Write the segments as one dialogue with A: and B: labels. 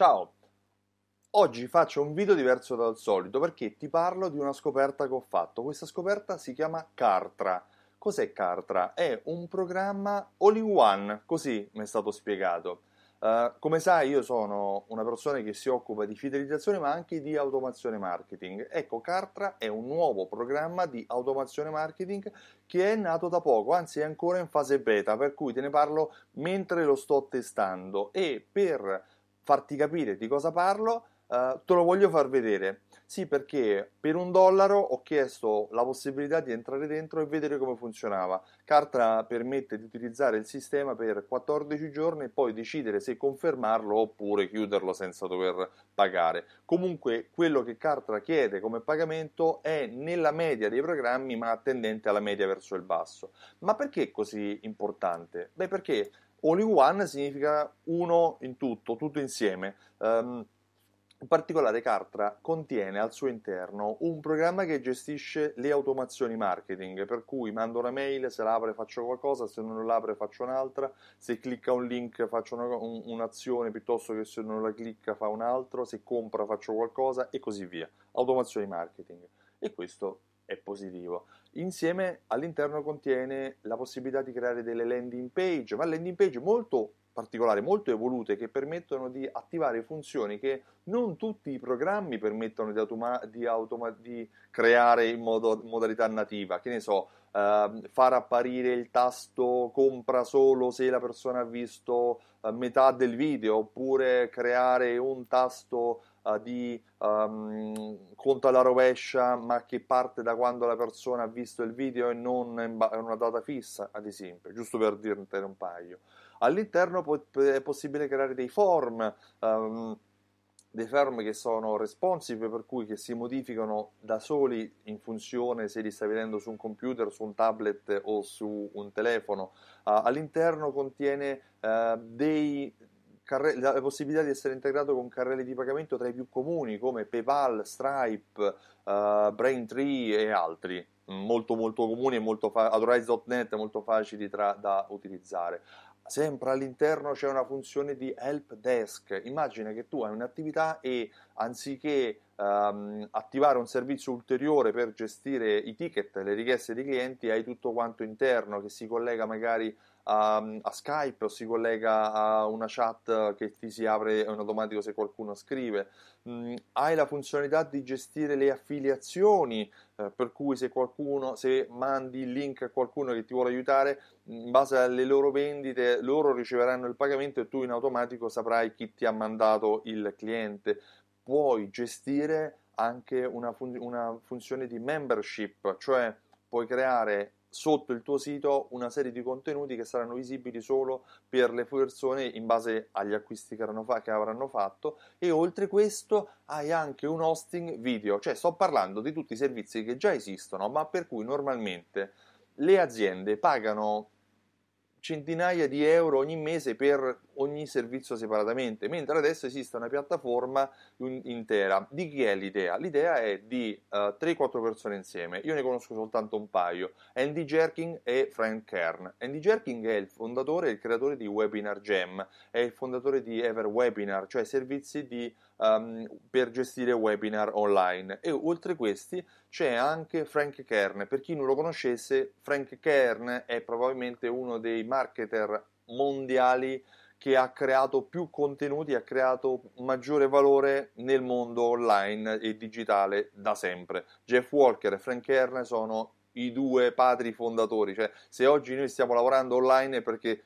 A: Ciao! Oggi faccio un video diverso dal solito perché ti parlo di una scoperta che ho fatto. Questa scoperta si chiama Cartra. Cos'è Cartra? È un programma all-in-one, così mi è stato spiegato. Uh, come sai, io sono una persona che si occupa di fidelizzazione ma anche di automazione marketing. Ecco, Cartra è un nuovo programma di automazione marketing che è nato da poco, anzi è ancora in fase beta, per cui te ne parlo mentre lo sto testando e per farti capire di cosa parlo, uh, te lo voglio far vedere. Sì, perché per un dollaro ho chiesto la possibilità di entrare dentro e vedere come funzionava. Cartra permette di utilizzare il sistema per 14 giorni e poi decidere se confermarlo oppure chiuderlo senza dover pagare. Comunque quello che Cartra chiede come pagamento è nella media dei programmi ma tendente alla media verso il basso. Ma perché è così importante? Beh, perché all in one significa uno in tutto, tutto insieme. Um, in particolare Cartra contiene al suo interno un programma che gestisce le automazioni marketing, per cui mando una mail, se l'apre faccio qualcosa, se non l'apre faccio un'altra, se clicca un link faccio una, un, un'azione piuttosto che se non la clicca fa un altro, se compra faccio qualcosa e così via. Automazioni marketing. E questo è positivo. Insieme all'interno contiene la possibilità di creare delle landing page, ma landing page molto particolari, molto evolute che permettono di attivare funzioni che non tutti i programmi permettono di, automa- di, automa- di creare in, modo, modalità nativa. Che ne so, eh, far apparire il tasto compra solo se la persona ha visto eh, metà del video, oppure creare un tasto uh, di um, conto alla rovescia, ma che parte da quando la persona ha visto il video e non in una data fissa, ad esempio, giusto per dirne un paio. All'interno è possibile creare dei form. Um, dei form che sono responsive, per cui che si modificano da soli in funzione se li stai vedendo su un computer, su un tablet o su un telefono. Uh, all'interno contiene uh, dei, carre- la possibilità di essere integrato con carrelli di pagamento tra i più comuni come PayPal, Stripe, uh, Braintree e altri molto molto comuni e molto fa- Authorize.net molto facili tra- da utilizzare sempre all'interno c'è una funzione di help desk. Immagina che tu hai un'attività e anziché um, attivare un servizio ulteriore per gestire i ticket, le richieste dei clienti, hai tutto quanto interno che si collega magari a, a, Skype o si collega a una chat che ti si apre in automatico se qualcuno scrive. Mm, hai la funzionalità di gestire le affiliazioni, eh, per cui se qualcuno, se mandi il link a qualcuno che ti vuole aiutare, in base alle loro vendite, loro riceveranno il pagamento e tu in automatico saprai chi ti ha mandato il cliente. Puoi gestire anche una, fun- una funzione di membership, cioè puoi creare sotto il tuo sito una serie di contenuti che saranno visibili solo per le persone in base agli acquisti che, fa- che, avranno fatto. E oltre questo hai anche un hosting video, cioè sto parlando di tutti i servizi che già esistono ma per cui normalmente le aziende pagano centinaia di euro ogni mese per ogni servizio separatamente, mentre adesso esiste una piattaforma intera. Di chi è l'idea? L'idea è di uh, eh, 3-4 persone insieme, io ne conosco soltanto un paio, Andy Jerking e Frank Kern. Andy Jerking è il fondatore e il creatore di Webinar Jam, è il fondatore di EverWebinar, cioè servizi di, um, per gestire webinar online. E oltre questi c'è anche Frank Kern. Per chi non lo conoscesse, Frank Kern è probabilmente uno dei marketer mondiali che ha creato più contenuti, ha creato maggiore valore nel mondo online e digitale da sempre. Jeff Walker e Frank Kern sono i due padri fondatori, cioè se oggi noi stiamo lavorando online è perché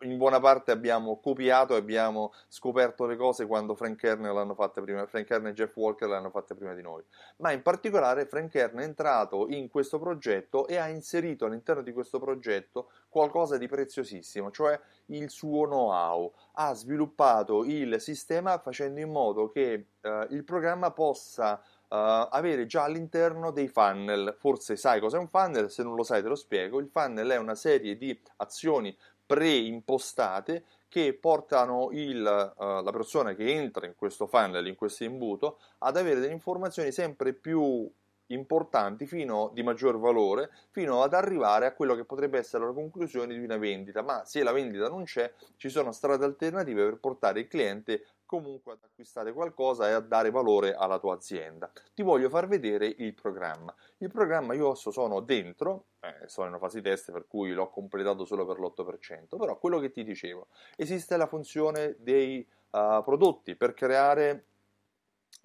A: in buona parte abbiamo copiato e abbiamo scoperto le cose quando Frank Kern l'hanno fatte prima, Frank Kern e Jeff Walker l'hanno fatte prima di noi. Ma in particolare Frank Kern è entrato in questo progetto e ha inserito all'interno di questo progetto qualcosa di preziosissimo, cioè il suo know-how. Ha sviluppato il sistema facendo in modo che eh, il programma possa Uh, avere già all'interno dei funnel. Forse sai cos'è un funnel, se non lo sai te lo spiego. Il funnel è una serie di azioni preimpostate che portano il, uh, la persona che entra in questo funnel, in questo imbuto, ad avere delle informazioni sempre più importanti fino di maggior valore fino ad arrivare a quello che potrebbe essere la conclusione di una vendita. Ma se la vendita non c'è ci sono strade alternative per portare il cliente comunque ad acquistare qualcosa e a dare valore alla tua azienda. Ti voglio far vedere il programma. Il programma io sono dentro, eh, sono in una fase test per cui l'ho completato solo per l'8%, però quello che ti dicevo, esiste la funzione dei uh, prodotti per creare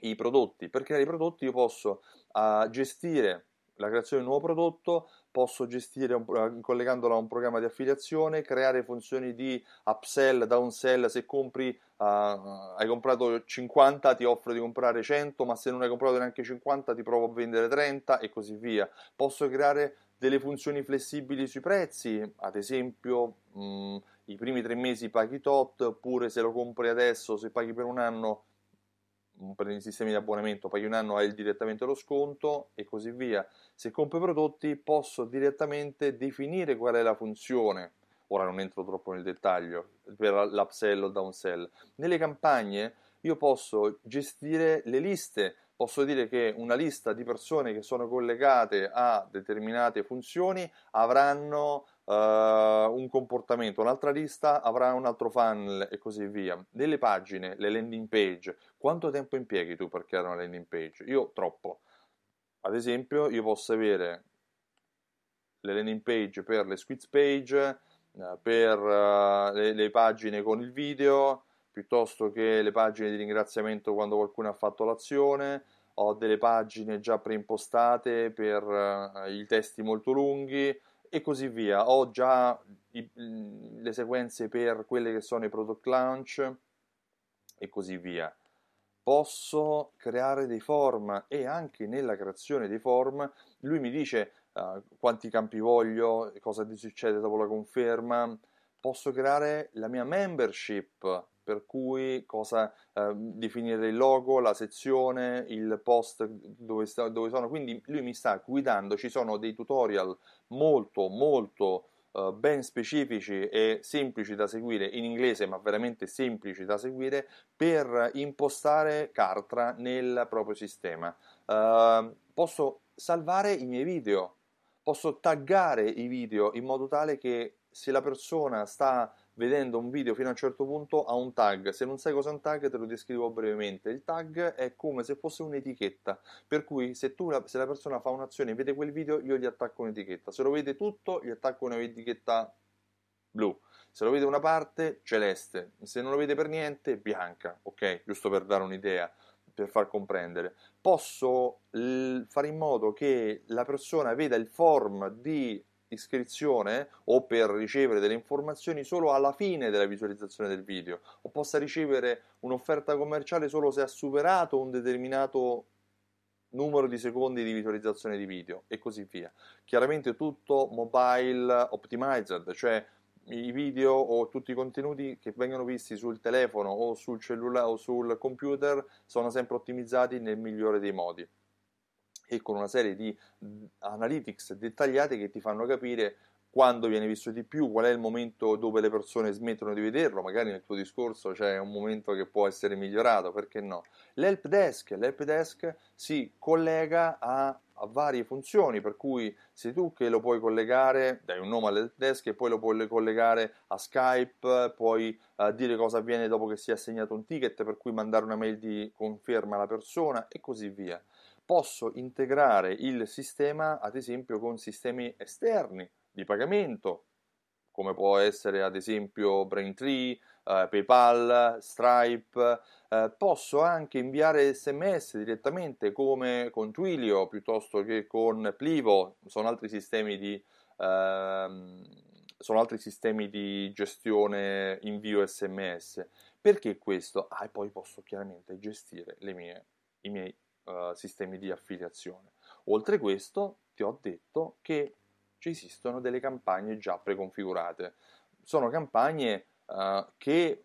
A: i prodotti. Per creare i prodotti io posso uh, gestire la creazione di un nuovo prodotto, posso gestire un, eh, collegandolo a un programma di affiliazione, creare funzioni di upsell, downsell, se compri, uh, hai comprato 50 ti offro di comprare 100, ma se non hai comprato neanche 50 ti provo a vendere 30 e così via. Posso creare delle funzioni flessibili sui prezzi, ad esempio mh, mm, i primi tre mesi paghi tot, oppure se lo compri adesso, se paghi per un anno per i sistemi di abbonamento paghi un anno hai direttamente lo sconto e così via. Se compro i prodotti posso direttamente definire qual è la funzione, ora non entro troppo nel dettaglio, per l'upsell o downsell. Nelle campagne io posso gestire le liste, posso dire che una lista di persone che sono collegate a determinate funzioni avranno un comportamento, un'altra lista avrà un altro funnel e così via. Nelle pagine, le landing page, quanto tempo impieghi tu per creare una landing page? Io troppo. Ad esempio, io posso avere le landing page per le squiz page, uh, per uh, le, le pagine con il video, piuttosto che le pagine di ringraziamento quando qualcuno ha fatto l'azione, ho delle pagine già preimpostate per uh, i testi molto lunghi, e così via. Ho già i, le sequenze per quelle che sono i product launch e così via. Posso creare dei form e anche nella creazione dei form lui mi dice uh, quanti campi voglio, cosa succede dopo la conferma. Posso creare la mia membership per cui cosa eh, definire il logo, la sezione, il post dove, sta, dove, sono. Quindi lui mi sta guidando, ci sono dei tutorial molto molto eh, ben specifici e semplici da seguire in inglese, ma veramente semplici da seguire per impostare Cartra nel proprio sistema. Eh, posso salvare i miei video, posso taggare i video in modo tale che se la persona sta vedendo un video fino a un certo punto ha un tag. Se non sai cosa è un tag, te lo descrivo brevemente. Il tag è come se fosse un'etichetta, per cui se, tu, se la persona fa un'azione e vede quel video, io gli attacco un'etichetta. Se lo vede tutto, gli attacco un'etichetta blu. Se lo vede una parte, celeste. Se non lo vede per niente, bianca. Ok? Giusto per dare un'idea per far comprendere. Posso l- fare in modo che la persona veda il form di iscrizione o per ricevere delle informazioni solo alla fine della visualizzazione del video o possa ricevere un'offerta commerciale solo se ha superato un determinato numero di secondi di visualizzazione di video e così via. Chiaramente tutto mobile optimized, cioè i video o tutti i contenuti che vengono visti sul telefono o sul cellulare o sul computer sono sempre ottimizzati nel migliore dei modi e con una serie di analytics dettagliate che ti fanno capire quando viene visto di più, qual è il momento dove le persone smettono di vederlo, magari nel tuo discorso c'è un momento che può essere migliorato, perché no? L'help desk, l'help desk si collega a, a, varie funzioni, per cui se tu che lo puoi collegare, dai un nome all'help desk e poi lo puoi collegare a Skype, puoi uh, dire cosa avviene dopo che si è assegnato un ticket, per cui mandare una mail di conferma alla persona e così via posso integrare il sistema ad esempio con sistemi esterni di pagamento come può essere ad esempio Braintree, eh, PayPal, Stripe, eh, posso anche inviare sms direttamente come con Twilio piuttosto che con Plivo, sono altri sistemi di, ehm, sono altri sistemi di gestione invio sms. Perché questo? Ah, e poi posso chiaramente gestire mie, i miei uh, sistemi di affiliazione. Oltre questo, ti ho detto che ci esistono delle campagne già preconfigurate. Sono campagne uh, che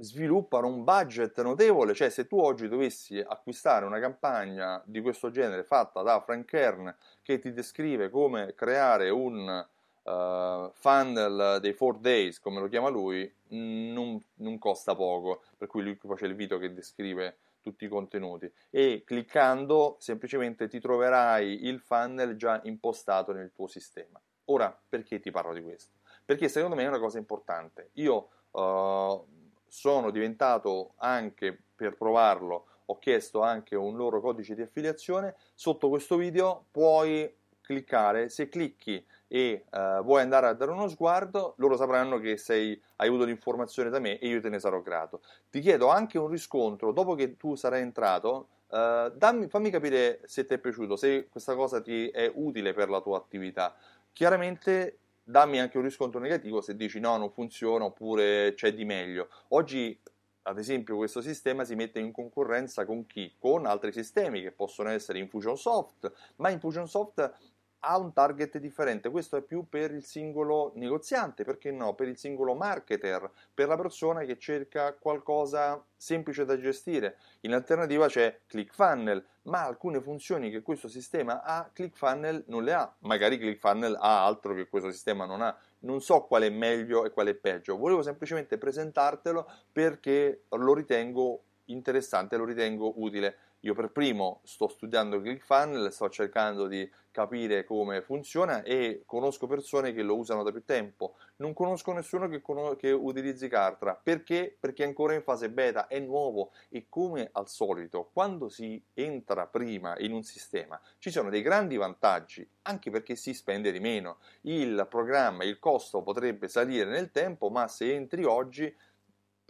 A: sviluppano un budget notevole, cioè se tu oggi dovessi acquistare una campagna di questo genere fatta da Frank Kern che ti descrive come creare un uh, funnel dei 4 days, come lo chiama lui, non, non, costa poco, per cui lui poi c'è il video che descrive tutti i contenuti e cliccando semplicemente ti troverai il funnel già impostato nel tuo sistema. Ora, perché ti parlo di questo? Perché secondo me è una cosa importante. Io uh, sono diventato anche per provarlo, ho chiesto anche un loro codice di affiliazione. Sotto questo video puoi cliccare, se clicchi e uh, vuoi andare a dare uno sguardo, loro sapranno che sei, hai avuto l'informazione da me e io te ne sarò grato. Ti chiedo anche un riscontro dopo che tu sarai entrato. Uh, dammi, fammi capire se ti è piaciuto, se questa cosa ti è utile per la tua attività. Chiaramente dammi anche un riscontro negativo se dici no, non funziona oppure c'è di meglio. Oggi, ad esempio, questo sistema si mette in concorrenza con chi? Con altri sistemi che possono essere Infusionsoft, ma Infusionsoft ha un target differente, questo è più per il singolo negoziante, perché no, per il singolo marketer, per la persona che cerca qualcosa semplice da gestire. In alternativa c'è ClickFunnel, ma alcune funzioni che questo sistema ha, ClickFunnel non le ha. Magari ClickFunnel ha altro che questo sistema non ha. Non so quale è meglio e quale è peggio. Volevo semplicemente presentartelo perché lo ritengo interessante, lo ritengo utile. Io per primo sto studiando ClickFunnels, sto cercando di capire come funziona e conosco persone che lo usano da più tempo. Non conosco nessuno che, con- che utilizzi Cartra. Perché? Perché è ancora in fase beta, è nuovo e come al solito, quando si entra prima in un sistema, ci sono dei grandi vantaggi, anche perché si spende di meno. Il programma, il costo potrebbe salire nel tempo, ma se entri oggi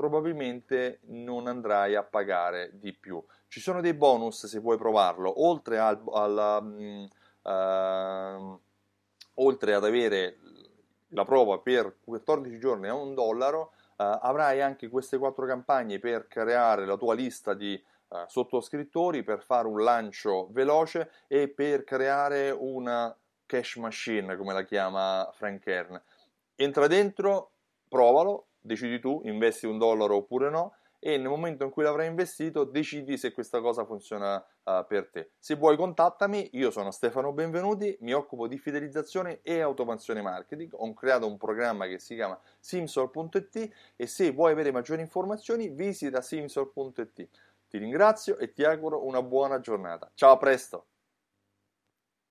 A: probabilmente non andrai a pagare di più. Ci sono dei bonus se vuoi provarlo, oltre, al, al, uh, oltre ad avere la prova per 14 giorni a un dollaro, uh, avrai anche queste quattro campagne per creare la tua lista di uh, sottoscrittori, per fare un lancio veloce e per creare una cash machine, come la chiama Frank Kern. Entra dentro, provalo, decidi tu, investi un dollaro oppure no, e nel momento in cui l'avrai investito decidi se questa cosa funziona uh, per te. Se vuoi contattami, io sono Stefano Benvenuti, mi occupo di fidelizzazione e automazione marketing, ho creato un programma che si chiama simsol.it e se vuoi avere maggiori informazioni visita simsol.it. Ti ringrazio e ti auguro una buona giornata. Ciao, a presto!